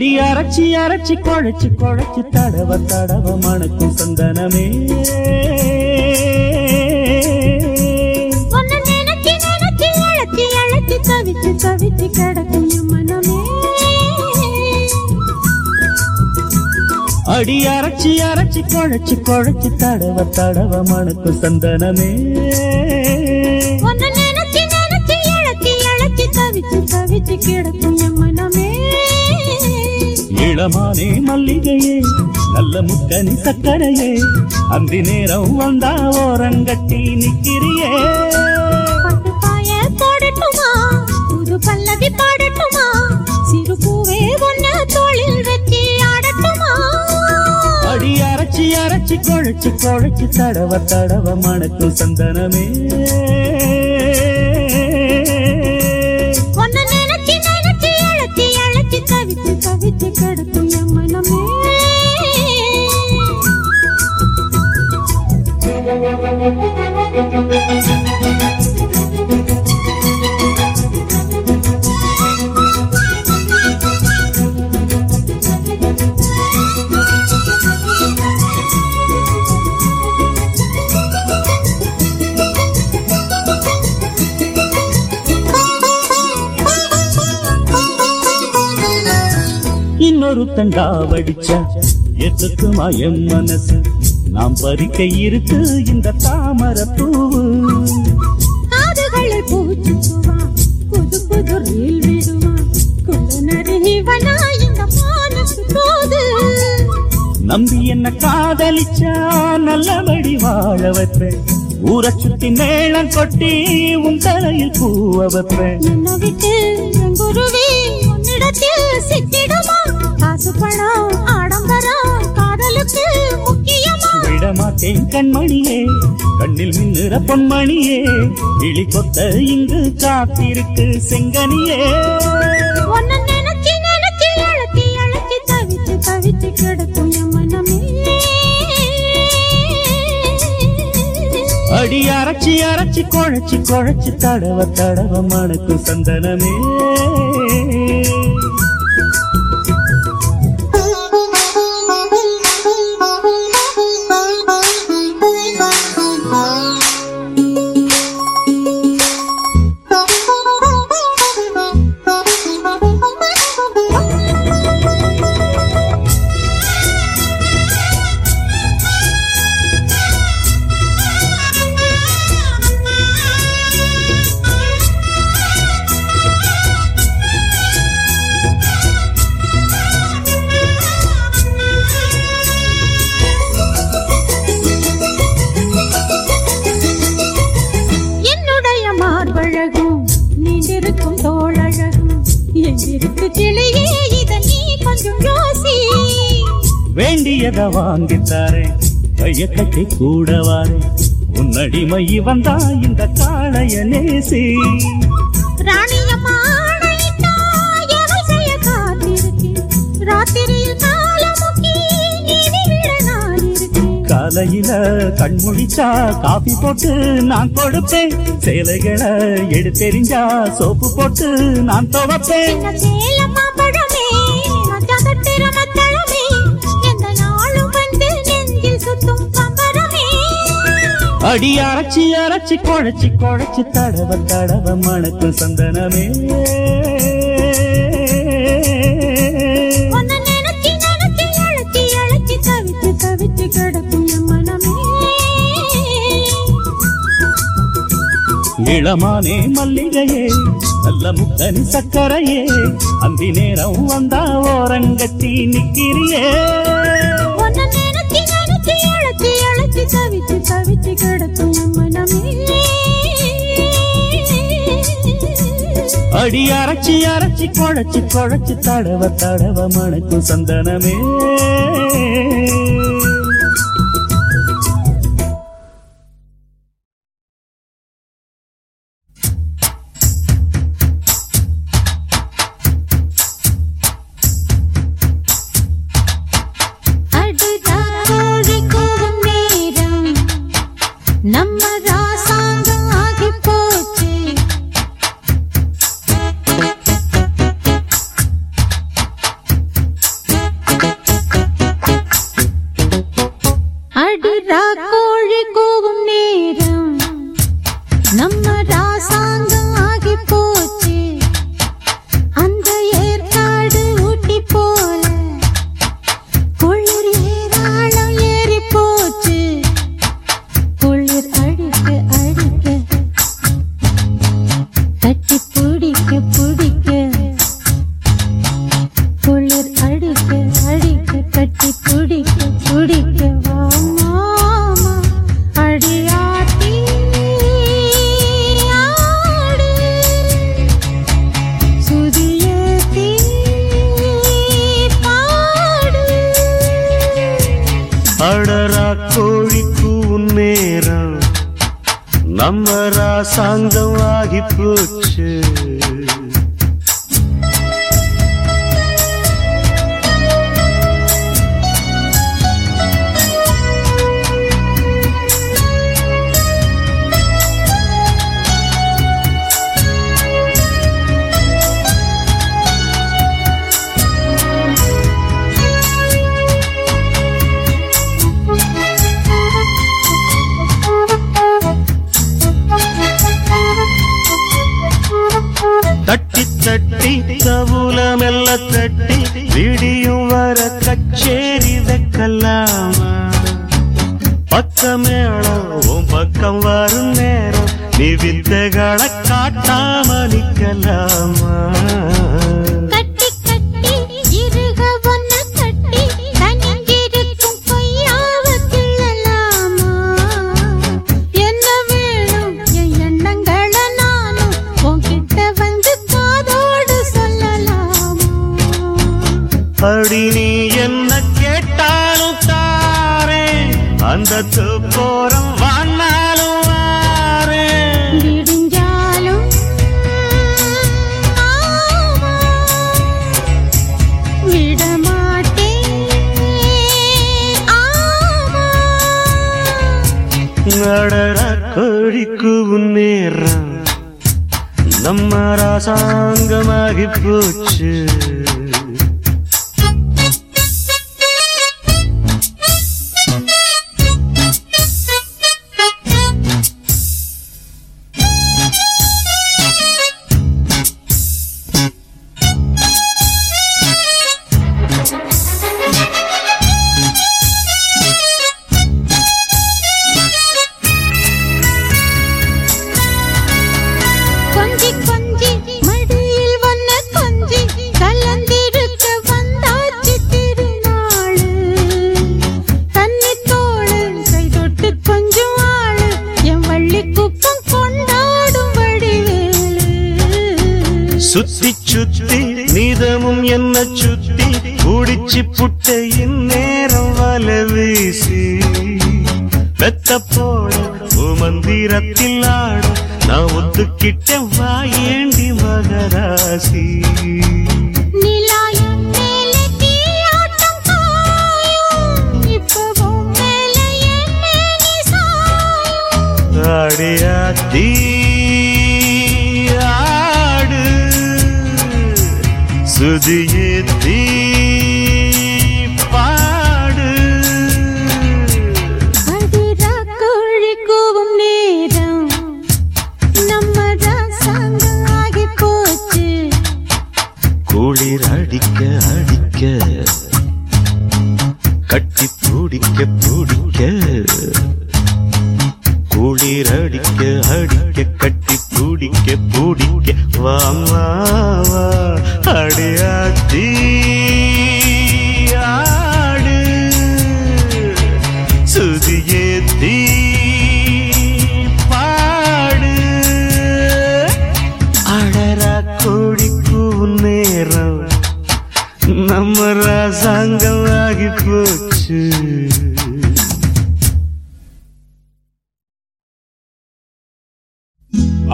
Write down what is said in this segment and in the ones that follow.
அடி அரைச்சி அரைச்சி குழைச்சி குழைச்சி தடவ தடவ மணக்கும் சந்தனமே. தவிச்சு தவிச்சு கிடக்கும் மனமே அடி அரைச்சி அரைச்சி குழைச்சி குழைச்சி தடவ தடவ மணக்கும் சந்தனமே. இளமானே மல்லிகையே நல்ல முக்கனி சக்கரையே அந்தி நேரம் வந்தா ஓரங்கட்டி நிக்கிறியே. புது பல்லவி பாடட்டுமா? சிறு பூவே ஒன்ன தோளில் வச்சு ஆடட்டுமா? அடி அரைச்சி அரைச்சி குழைச்சி குழைச்சி தடவ தடவ மணக்கும் சந்தனமே. தண்டா வடிச்சா? எத்துக்குமா என் மனசு? நாம் பறிக்க இருக்கு இந்த தாமரை பூவு. காதுகளை பூச்சுக்குவா புது புது ரீல் விடுவா? குள்ள நரிவனா இந்த மானத்து போது. நம்பி என்ன காதலிச்சா? நல்லபடி வாழ வைப்பேன் ஊரை சுத்தி மேளம் கொட்டி உன் தலையில் பூவ வைப்பேன் என்ன விட்டு குருவி உன்னிடத்தில் சிக்கிடுமா? காசு பணம் ஆடம்பரம் காதலுக்கு முக்கியமா? விட மாட்டேன் கண்மணியே கண்ணில் மின்னுற பொன்மணியே இழி கொத்த இங்கு காத்திருக்கு செங்கனியே. நினைச்சு நினைச்சு கிடக்கும் மனமே அடி அரைச்சி அரைச்சி குழைச்சி குழைச்சி தடவ தடவ மணக்கு சந்தனமே. வேண்டியத வாங்கித்தாரே. கைய கட்டி கூடவாரே. உன்னடிமை வந்தா இந்த காளைய நேசி. ராணியம்மா காலையில கண்முழிச்சா காபி போட்டு நான் கொடுப்பேன். சேலைகளை எடுத்தெறிஞ்சா சோப்பு போட்டு நான் துவப்பேன். அடி அரைச்சி அரைச்சி குழைச்சி குழைச்சி தடவ தடவ மணக்கும் சந்தனமே. இளமானே மல்லிகையே நல்ல முக்கனி சக்கரையே அந்தி நேரம் வந்தா ஓரங்கட்டி நிக்கிறியே. தவிச்சு தவிச்சு தவிச்சு கிடக்கும் என் மனமே அடி அரைச்சி அரைச்சி குழைச்சி குழைச்சி தடவ தடவ மணக்கும் சந்தனமே. மெல்ல தட்டி விடியும் வர கச்சேரி வைக்கலாமா? பக்கமேளம் உன் பக்கம் வரும் நேரம் நீ வித்தைகளை காட்டாம அடி நீ என்ன கேட்டாலும் தாரேன். அந்த போறம் வானாலும் வாரேன். விடிஞ்சாலும் நடரா கோழிக்கு நேரம். நம்ம ராசாங்கமாகி போச்சு ஆடியாத்தி சுதியே தீ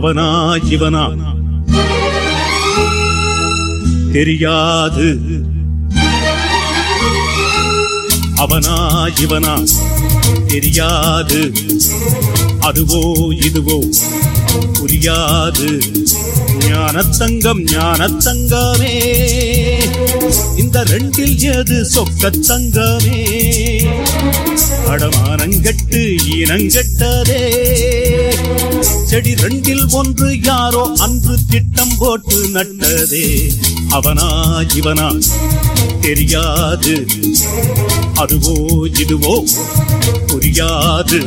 அவனா இவனா? தெரியாது. அவனா இவனா? தெரியாது. அதுவோ இதுவோ புரியாது. ஞானத்தங்கம் ஞானத்தங்கமே. இந்த ரெண்டில் எது சொக்க தங்கமே அடமானங்கட்டு இனங்கட்டதே செடி ரெண்டில் ஒன்று யாரோ அன்று திட்டம் போட்டு நட்டதே. அவனா இவனா தெரியாது. அதுவோ இதுவோ புரியாது.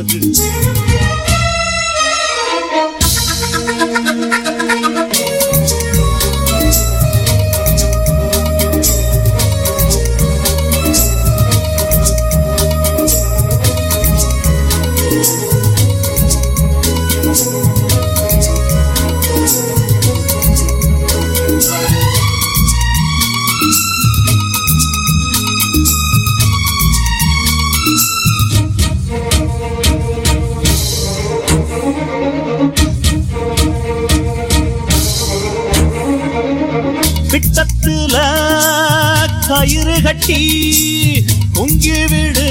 கட்டி பொங்கிவிடு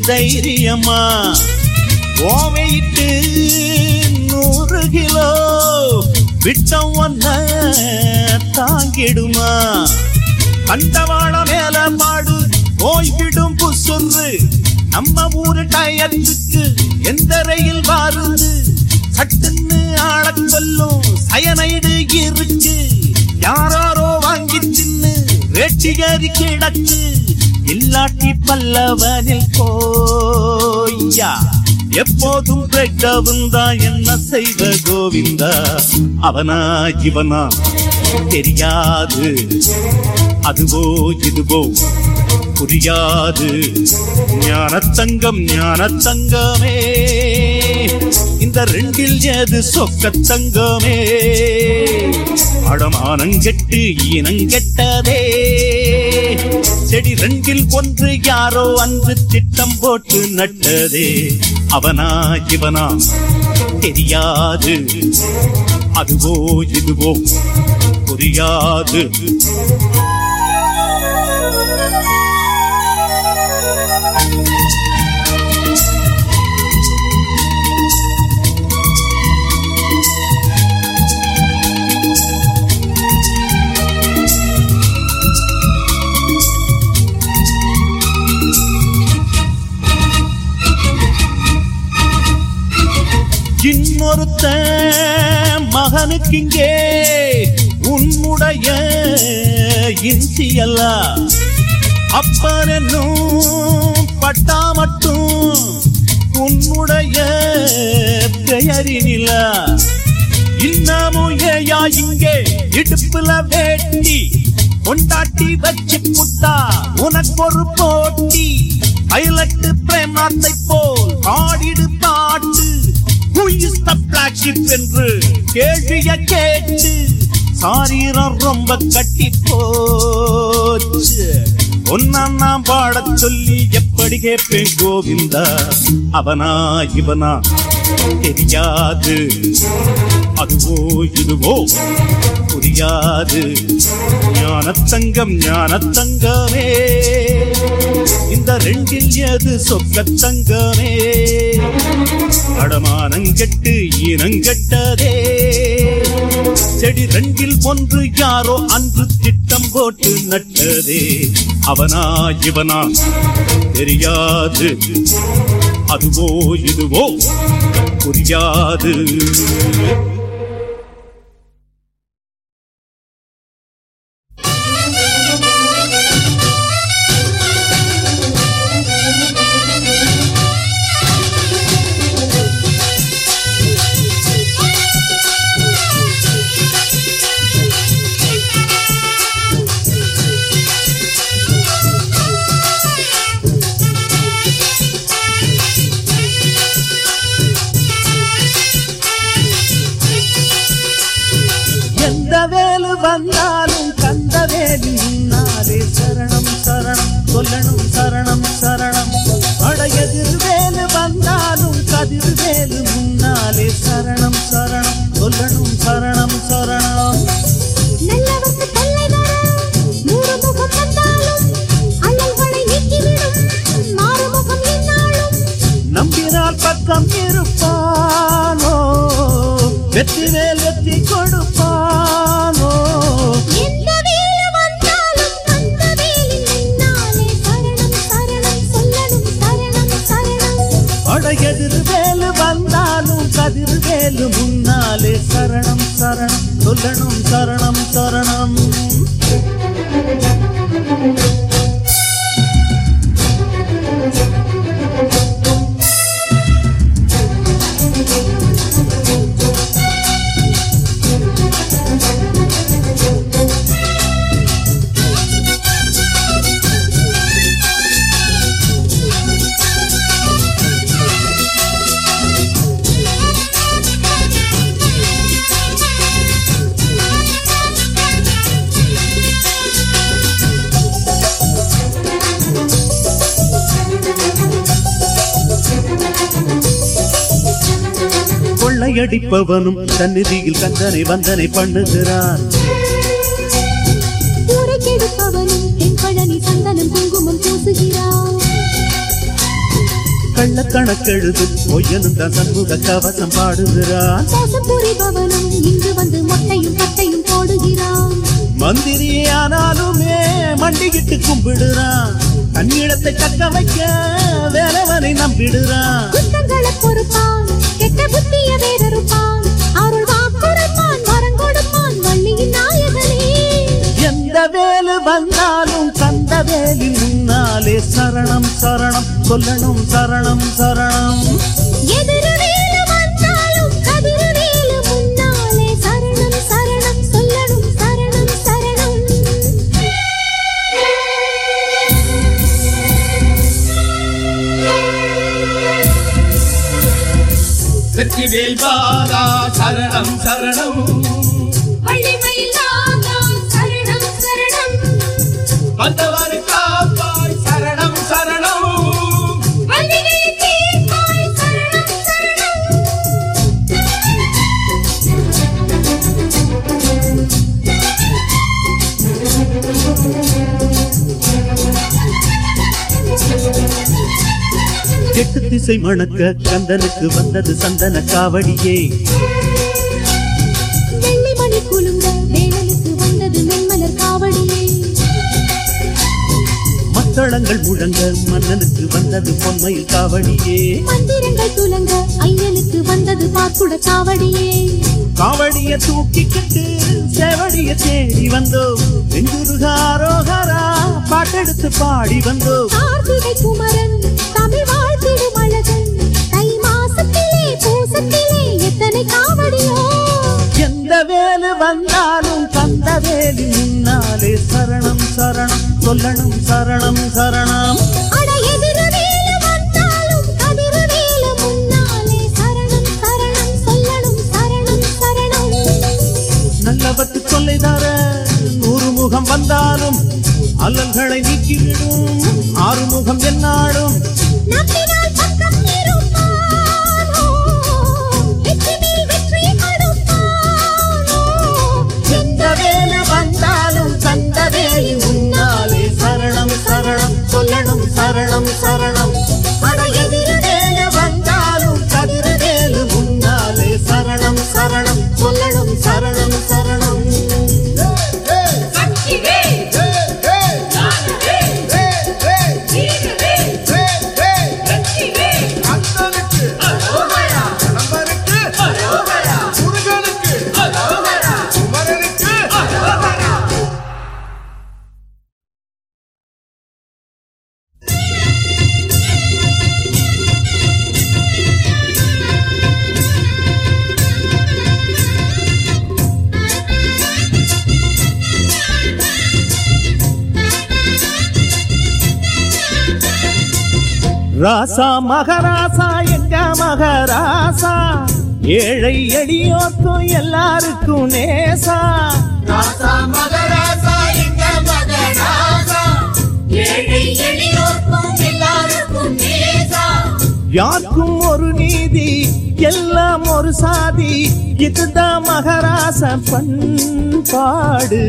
தைரியமா. ஓவையிட்டு நூறு கிலோ விட்டம் ஒன்ன தாங்கிடுமா. கண்டவாள மேல பாடு போய்விடும் புசுறு. நம்ம ஊரு டயத்துக்கு எந்த ரயில் வாருது? சட்டுன்னு ஆள சொல்லும் சயனைடு இருக்கு. யாராரோ வாங்கி வேட்டிகரி கிடக்கு. இல்லாட்டி பல்லவனில் போய்யா. எப்போதும் பிரக்கவும் என்ன செய்த கோவிந்தா? அவனா இவனா? தெரியாது. அதுவோ இதுவோ? புரியாது. ஞானத்தங்கம் ஞானத்தங்கமே. இந்த ரெண்டில் எது சொக்க தங்கமே அடமானங்கெட்டு ஈனங்கெட்டதே செடி ரெண்டில் ஒன்று யாரோ அன்று திட்டம் போட்டு நட்டதே. அவனா இவனா தெரியாது. அதுவோ இதுவோ புரியாது. இன்னொருத்த மகனுக்கு இங்கே உன்னுடைய இன்சியல்லா அப்பன் என்னும் பட்டா மட்டும் உன்னுடைய பெயரினிலா இன்னமும் ஏயா இங்கே இடுப்புல வேட்டி கொண்டாட்டி வச்சு புட்டா உனக்கு ஒரு போட்டி. பைலட்டு பிரேமாத்தை போல் ஆடிடு பாட்டு. Who is the என்று கேள்விய கேட்டு சாரீரம் ரொம்ப கட்டி போச்சு. ஒன்னா நான் பாட சொல்லி எப்படி கேட்பேன் கோவிந்தா? அவனா இவனா? தெரியாது. அதுவோ இதுவோ? புரியாது. ஞானத்தங்கம் ஞானத்தங்கமே. இந்த ரெண்டில் எது சொக்க தங்கமே அடமானங்கெட்டு இனங்கெட்டதே. செடி ரெண்டில் ஒன்று யாரோ அன்று திட்டம் போட்டு நட்டதே. அவனா இவனா தெரியாது. அதுவோ இதுவோ புரியாது. வந்தாலும் கந்த வேலி முன்னாலே சரணம் சரணம் சொல்லணும் சரணம் சரணம். அட எதிர் வந்தாலும் கதிர்வேலு முன்னாலே சரணம். சரணம் கொள்ளையடிப்பவனும் சந்நிதியில் கந்தனை வந்தனை பண்ணுகிறான் ஊரை கெடுப்பவனும் தென்பழனி பூசுகிறான் கள்ள கணக்கெழுது பொய்யனும் தான் சண்முக கவசம் பாடுகிறான் இங்கு வந்து மொட்டையும் பட்டையும் போடுகிறான் மந்திரியானாலுமே மண்டிகிட்டு கும்பிடுறான் தன்னிடத்தை தக்க வைக்க வேலவனை நம்பிடுறான் பொறுப்பான் கெட்ட புத்திய வேறறுப்பான் அருள் வாக்குரைப்பான் வரம் கொடுப்பான் வள்ளியின் நாயகனே. எந்த வேலு வந்தாலும் கந்த வேலின் முன்னாலே சரணம் சரணம் சொல்லணும் சரணம் சரணம். எதிரவேலு வெற்றிவேல் பாலா சரணம் திசை மணக்க கந்தனுக்கு வந்தது சந்தன காவடியே. மத்தளங்கள் முழங்க மன்னனுக்கு வந்தது பொன்மையில் காவடியே. மந்திரங்கள் துலங்க ஐயனுக்கு வந்தது பாக்குட காவடியே. காவடிய தூக்கிக்கிட்டு சேவடிய தேடி வந்தோம் நெஞ்சுருகாரோகரா பாட்டெடுத்து பாடி வந்தோம் கார்த்திகை குமரன் தமிழ் வாழ்த்திடும் எத்தனை காவடியோ? எந்த வேலு வந்தாலும் கந்த வேலி முன்னாலே சரணம் சரணம் சொல்லணும் சரணம் சரணம். அட எதிரவேலு வந்தாலும் கதிரவேலு முன்னாலே சரணம் சரணம் சொல்லணும் சரணம் சரணம். நல்லவத்து சொல்லை தர நூறு முகம் வந்தாலும் அல்லல்களை நீக்கிவிடும். ஆறுமுகம் என்னாடும் நம்பினால் சரணம் சரணம். ராசா மகராசா எங்க மகராசா? ஏழை எளியோர்க்கும் எல்லாருக்கும் நேசா. யாருக்கும் ஒரு நீதி எல்லாம் ஒரு சாதி. இதுதான் மகராச பண்பாடு.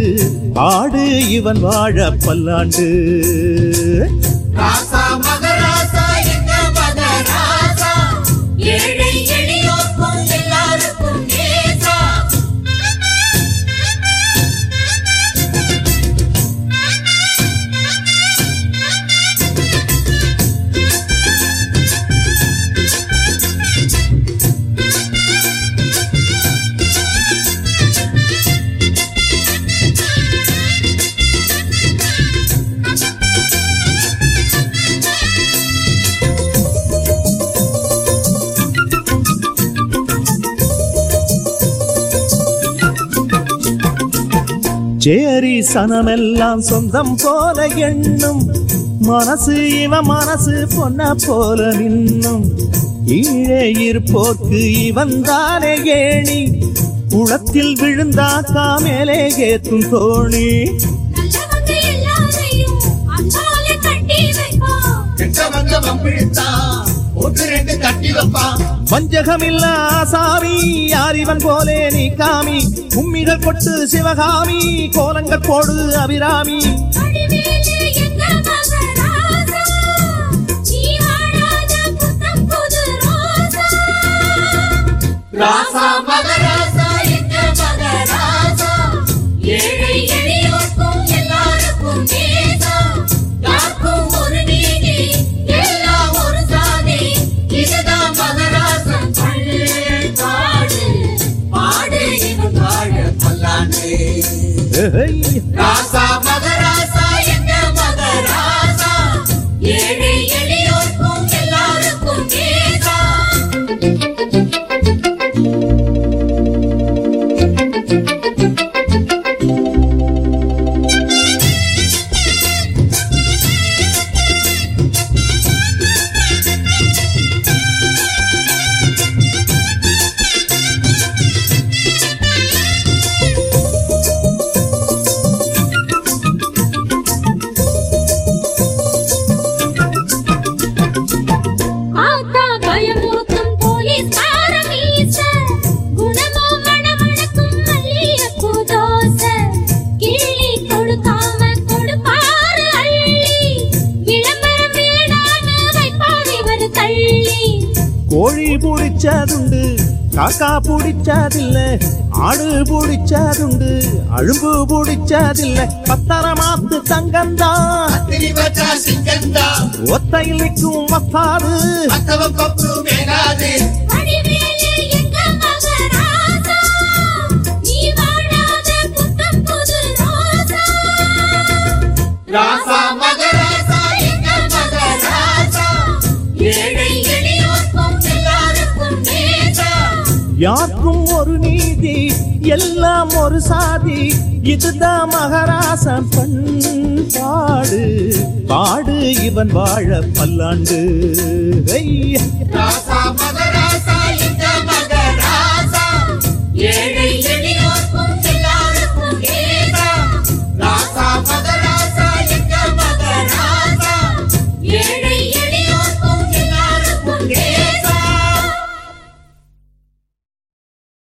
ஆடு இவன் வாழ பல்லாண்டு. ஏழை சேரி சனமெல்லாம் சொந்தம் போல எண்ணும். மனசு இவன் மனசு பொன்ன போல நின்னும். கீழே இருப்போர்க்கு இவன் தானே ஏணி. குளத்தில் விழுந்தாக்கா மேலே ஏத்தும் தோணி. கட்டி வைப்பான். வஞ்சகமில்லா சாமி யாரிவன் போலே நீ காமி? உம்மிகள் கொட்டு சிவகாமி கோலங்கள் போடு அபிராமி. ராசா? மகர Nasa பிடிச்சதில்ல. ஆடு பிடிச்சதுண்டு அழும்பு பிடிச்சதில்ல. பத்தரமாத்து தங்கந்தா. ஒத்தையில் நிற்கும் வத்தாது. ராசா எல்லாம் ஒரு சாதி. இதுதான் மகராசன் பண்பாடு. பாடு இவன் வாழ பல்லாண்டு.